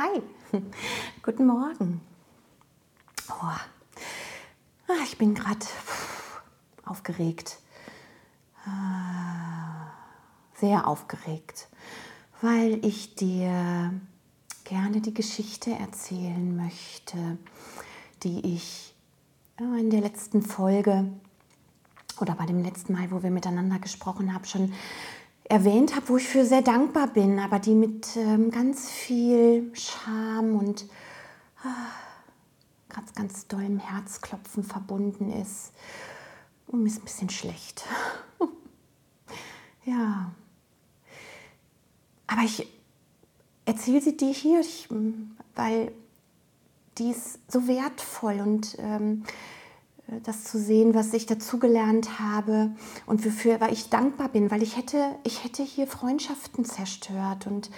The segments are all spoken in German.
Hi, guten Morgen. Oh. Ah, ich bin gerade aufgeregt. Ah, sehr aufgeregt, weil ich dir gerne die Geschichte erzählen möchte, die ich in der letzten Folge oder bei dem letzten Mal, wo wir miteinander gesprochen haben, schon erwähnt habe, wo ich für sehr dankbar bin, aber die mit ähm, ganz viel Scham und ah, ganz, ganz dollem Herzklopfen verbunden ist. Und mir ist ein bisschen schlecht. ja. Aber ich erzähle sie dir hier, ich, weil die ist so wertvoll und ähm, das zu sehen, was ich dazugelernt habe und wofür ich dankbar bin, weil ich hätte, ich hätte hier Freundschaften zerstört und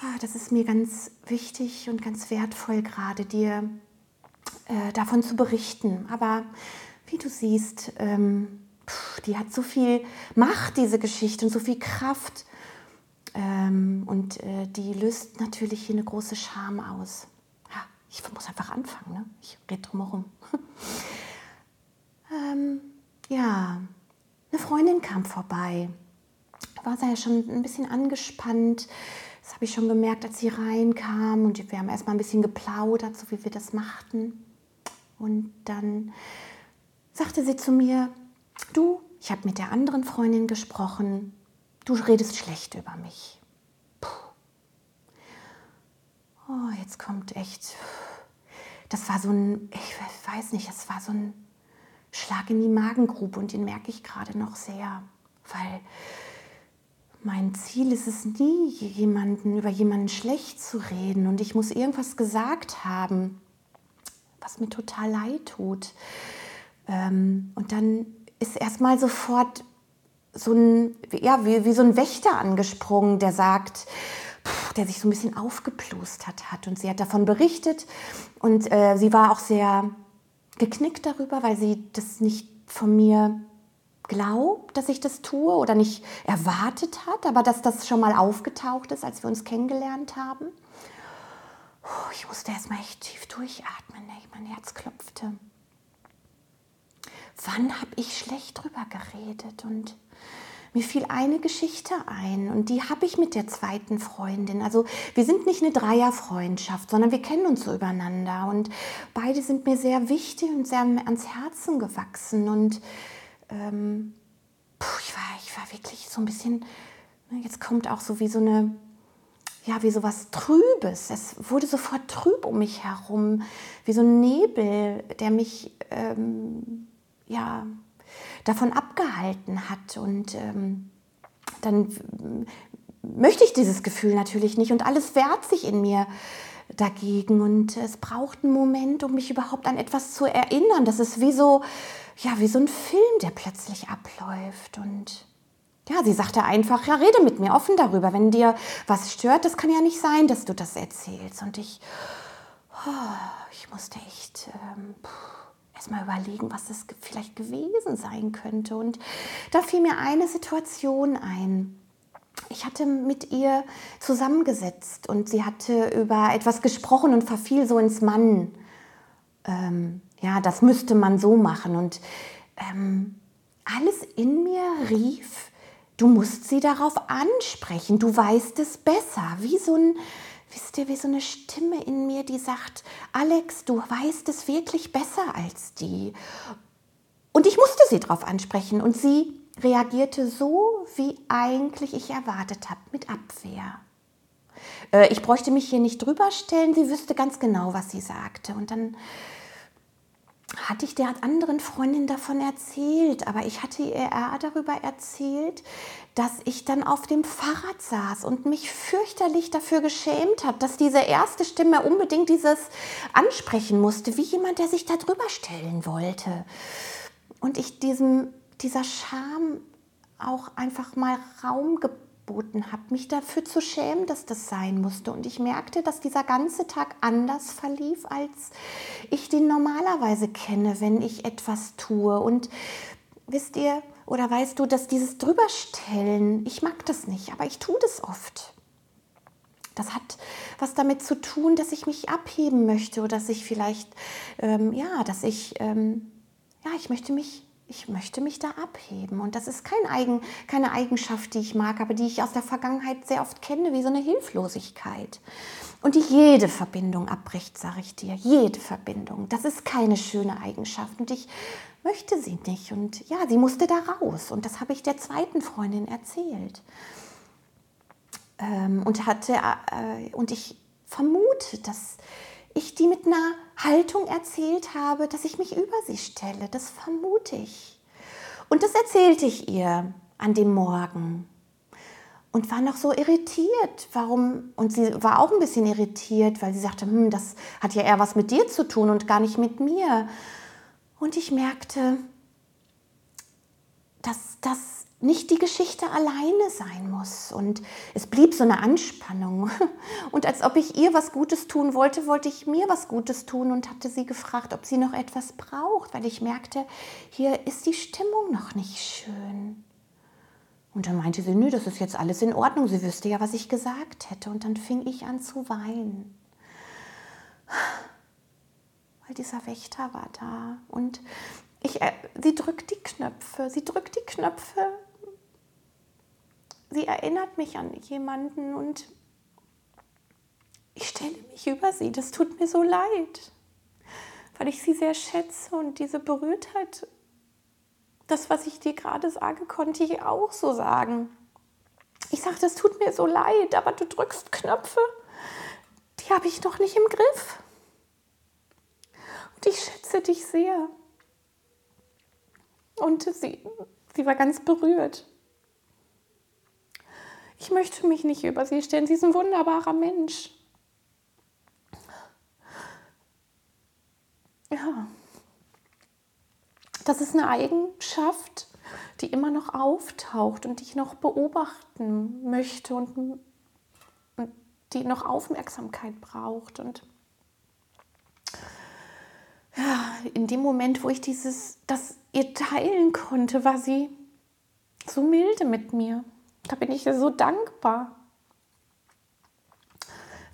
ah, das ist mir ganz wichtig und ganz wertvoll gerade dir äh, davon zu berichten. Aber wie du siehst, ähm, pff, die hat so viel Macht, diese Geschichte und so viel Kraft ähm, und äh, die löst natürlich hier eine große Scham aus. Ich muss einfach anfangen, ne? ich rede drum herum. ähm, ja, eine Freundin kam vorbei. War sie ja schon ein bisschen angespannt. Das habe ich schon gemerkt, als sie reinkam. Und wir haben erstmal ein bisschen geplaudert, so wie wir das machten. Und dann sagte sie zu mir, du, ich habe mit der anderen Freundin gesprochen, du redest schlecht über mich. Puh. Oh, jetzt kommt echt, das war so ein, ich weiß nicht, das war so ein Schlag in die Magengrube und den merke ich gerade noch sehr, weil mein Ziel ist es nie, jemanden über jemanden schlecht zu reden und ich muss irgendwas gesagt haben, was mir total leid tut. Ähm, und dann ist erstmal sofort so ein, ja, wie, wie so ein Wächter angesprungen, der sagt, der sich so ein bisschen aufgeplustert hat. Und sie hat davon berichtet und äh, sie war auch sehr geknickt darüber, weil sie das nicht von mir glaubt, dass ich das tue oder nicht erwartet hat, aber dass das schon mal aufgetaucht ist, als wir uns kennengelernt haben. Ich musste erst mal echt tief durchatmen, ne? mein Herz klopfte. Wann habe ich schlecht drüber geredet? Und mir fiel eine Geschichte ein und die habe ich mit der zweiten Freundin. Also wir sind nicht eine Dreierfreundschaft, sondern wir kennen uns so übereinander und beide sind mir sehr wichtig und sehr ans Herzen gewachsen und ähm, puh, ich, war, ich war wirklich so ein bisschen, ne, jetzt kommt auch so wie so eine, ja, wie so was Trübes. Es wurde sofort trüb um mich herum, wie so ein Nebel, der mich, ähm, ja, davon abgehalten hat. Und ähm, dann möchte ich dieses Gefühl natürlich nicht und alles wehrt sich in mir dagegen und es braucht einen Moment, um mich überhaupt an etwas zu erinnern. Das ist wie so, ja, wie so ein Film, der plötzlich abläuft und ja, sie sagte einfach, ja, rede mit mir offen darüber. Wenn dir was stört, das kann ja nicht sein, dass du das erzählst. Und ich, oh, ich musste echt ähm, erstmal überlegen, was das vielleicht gewesen sein könnte. Und da fiel mir eine Situation ein. Ich hatte mit ihr zusammengesetzt und sie hatte über etwas gesprochen und verfiel so ins Mann. Ähm, ja, das müsste man so machen. Und ähm, alles in mir rief, du musst sie darauf ansprechen, du weißt es besser. Wie so ein, wisst ihr, wie so eine Stimme in mir, die sagt, Alex, du weißt es wirklich besser als die. Und ich musste sie darauf ansprechen und sie reagierte so, wie eigentlich ich erwartet habe, mit Abwehr. Äh, ich bräuchte mich hier nicht drüber stellen, sie wüsste ganz genau, was sie sagte. Und dann hatte ich der anderen Freundin davon erzählt, aber ich hatte ihr darüber erzählt, dass ich dann auf dem Fahrrad saß und mich fürchterlich dafür geschämt habe, dass diese erste Stimme unbedingt dieses ansprechen musste, wie jemand, der sich da drüber stellen wollte. Und ich diesem, dieser Scham auch einfach mal Raum geboten geboten habe, mich dafür zu schämen, dass das sein musste. Und ich merkte, dass dieser ganze Tag anders verlief, als ich den normalerweise kenne, wenn ich etwas tue. Und wisst ihr oder weißt du, dass dieses Drüberstellen, ich mag das nicht, aber ich tue das oft. Das hat was damit zu tun, dass ich mich abheben möchte oder dass ich vielleicht, ähm, ja, dass ich, ähm, ja, ich möchte mich ich möchte mich da abheben. Und das ist kein Eigen, keine Eigenschaft, die ich mag, aber die ich aus der Vergangenheit sehr oft kenne, wie so eine Hilflosigkeit. Und die jede Verbindung abbricht, sage ich dir. Jede Verbindung. Das ist keine schöne Eigenschaft. Und ich möchte sie nicht. Und ja, sie musste da raus. Und das habe ich der zweiten Freundin erzählt. Ähm, und, hatte, äh, und ich vermute, dass ich die mit einer Haltung erzählt habe, dass ich mich über sie stelle. Das vermute ich. Und das erzählte ich ihr an dem Morgen und war noch so irritiert. Warum? Und sie war auch ein bisschen irritiert, weil sie sagte, hm, das hat ja eher was mit dir zu tun und gar nicht mit mir. Und ich merkte, dass das nicht die Geschichte alleine sein muss. Und es blieb so eine Anspannung. Und als ob ich ihr was Gutes tun wollte, wollte ich mir was Gutes tun und hatte sie gefragt, ob sie noch etwas braucht, weil ich merkte, hier ist die Stimmung noch nicht schön. Und dann meinte sie, nö, das ist jetzt alles in Ordnung, sie wüsste ja, was ich gesagt hätte. Und dann fing ich an zu weinen. Weil dieser Wächter war da. Und ich, äh, sie drückt die Knöpfe, sie drückt die Knöpfe sie erinnert mich an jemanden und ich stelle mich über sie. Das tut mir so leid, weil ich sie sehr schätze und diese Berührtheit, das, was ich dir gerade sage, konnte ich auch so sagen. Ich sage, das tut mir so leid, aber du drückst Knöpfe, die habe ich noch nicht im Griff. Und ich schätze dich sehr. Und sie, sie war ganz berührt. Ich möchte mich nicht über sie stellen. Sie ist ein wunderbarer Mensch. Ja, das ist eine Eigenschaft, die immer noch auftaucht und die ich noch beobachten möchte und, und die noch Aufmerksamkeit braucht. Und ja, in dem Moment, wo ich dieses, das ihr teilen konnte, war sie so milde mit mir. Da bin ich ihr so dankbar.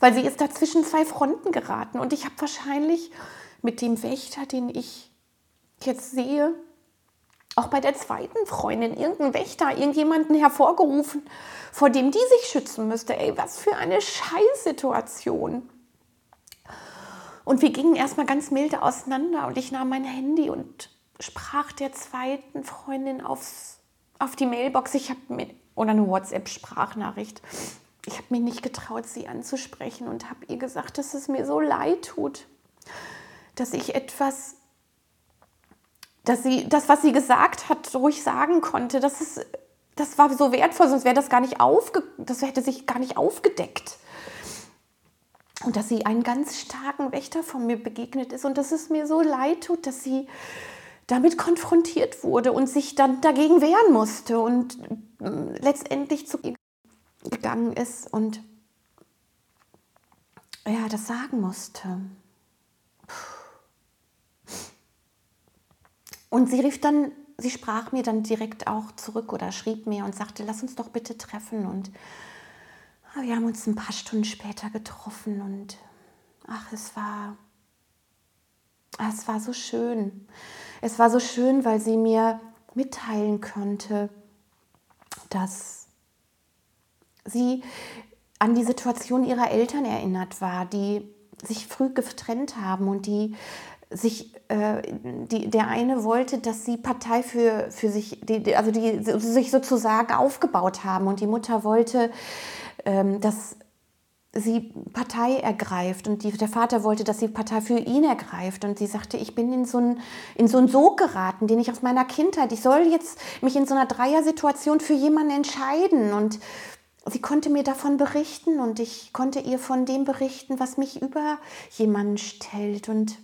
Weil sie ist da zwischen zwei Fronten geraten und ich habe wahrscheinlich mit dem Wächter, den ich jetzt sehe, auch bei der zweiten Freundin irgendeinen Wächter, irgendjemanden hervorgerufen, vor dem die sich schützen müsste. Ey, was für eine Scheißsituation. Und wir gingen erstmal ganz milde auseinander und ich nahm mein Handy und sprach der zweiten Freundin aufs, auf die Mailbox. Ich habe mir oder eine WhatsApp-Sprachnachricht. Ich habe mir nicht getraut, sie anzusprechen und habe ihr gesagt, dass es mir so leid tut, dass ich etwas, dass sie das, was sie gesagt hat, ruhig sagen konnte. Das, ist, das war so wertvoll, sonst wäre das gar nicht aufge, das hätte sich gar nicht aufgedeckt. Und dass sie einen ganz starken Wächter von mir begegnet ist und dass es mir so leid tut, dass sie damit konfrontiert wurde und sich dann dagegen wehren musste und äh, letztendlich zu ihr gegangen ist und ja, das sagen musste. Und sie rief dann, sie sprach mir dann direkt auch zurück oder schrieb mir und sagte, lass uns doch bitte treffen. Und ah, wir haben uns ein paar Stunden später getroffen und ach, es war, es war so schön. Es war so schön, weil sie mir mitteilen konnte, dass sie an die Situation ihrer Eltern erinnert war, die sich früh getrennt haben und die sich, äh, die, der eine wollte, dass sie Partei für, für sich, die, also die sich sozusagen aufgebaut haben und die Mutter wollte, ähm, dass sie Partei ergreift und die, der Vater wollte, dass sie Partei für ihn ergreift und sie sagte, ich bin in so einen in so Sog geraten, den ich aus meiner Kindheit, ich soll jetzt mich in so einer Dreiersituation für jemanden entscheiden und sie konnte mir davon berichten und ich konnte ihr von dem berichten, was mich über jemanden stellt und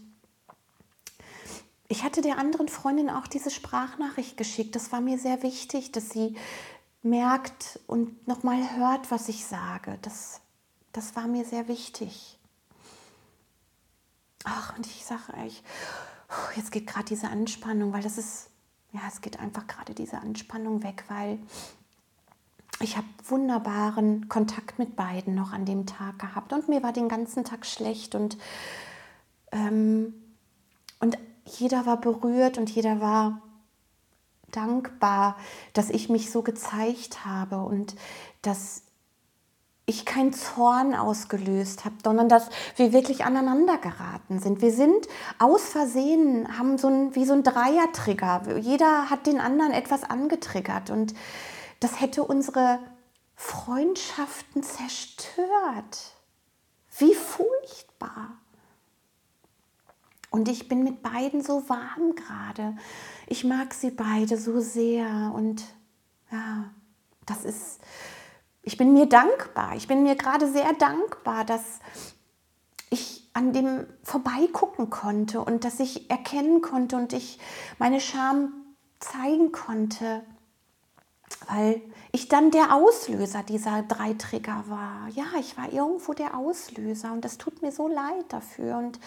ich hatte der anderen Freundin auch diese Sprachnachricht geschickt. Das war mir sehr wichtig, dass sie merkt und nochmal hört, was ich sage. Das das war mir sehr wichtig. Ach, und ich sage euch, jetzt geht gerade diese Anspannung, weil das ist, ja, es geht einfach gerade diese Anspannung weg, weil ich habe wunderbaren Kontakt mit beiden noch an dem Tag gehabt und mir war den ganzen Tag schlecht und, ähm, und jeder war berührt und jeder war dankbar, dass ich mich so gezeigt habe und dass ich keinen Zorn ausgelöst habe, sondern dass wir wirklich aneinander geraten sind. Wir sind aus Versehen, haben so ein, wie so ein Dreier-Trigger. Jeder hat den anderen etwas angetriggert und das hätte unsere Freundschaften zerstört. Wie furchtbar. Und ich bin mit beiden so warm gerade. Ich mag sie beide so sehr und ja, das ist ich bin mir dankbar. Ich bin mir gerade sehr dankbar, dass ich an dem vorbeigucken konnte und dass ich erkennen konnte und ich meine Scham zeigen konnte, weil ich dann der Auslöser dieser drei Trigger war. Ja, ich war irgendwo der Auslöser und das tut mir so leid dafür. Und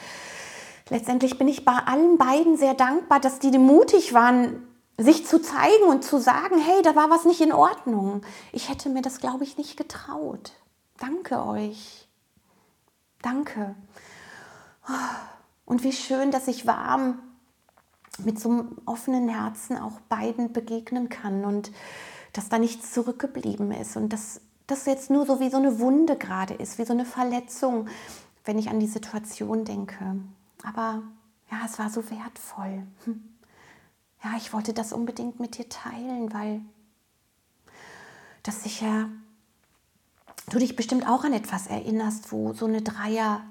letztendlich bin ich bei allen beiden sehr dankbar, dass die mutig waren, sich zu zeigen und zu sagen, hey, da war was nicht in Ordnung. Ich hätte mir das, glaube ich, nicht getraut. Danke euch. Danke. Und wie schön, dass ich warm mit so einem offenen Herzen auch beiden begegnen kann und dass da nichts zurückgeblieben ist und dass das jetzt nur so wie so eine Wunde gerade ist, wie so eine Verletzung, wenn ich an die Situation denke. Aber ja, es war so wertvoll. Hm ja, ich wollte das unbedingt mit dir teilen, weil das sicher, du dich bestimmt auch an etwas erinnerst, wo so eine Dreier,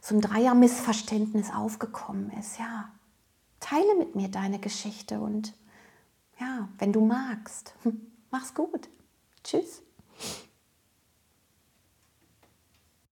so ein Dreier-Missverständnis aufgekommen ist. Ja, teile mit mir deine Geschichte und ja, wenn du magst, mach's gut. Tschüss.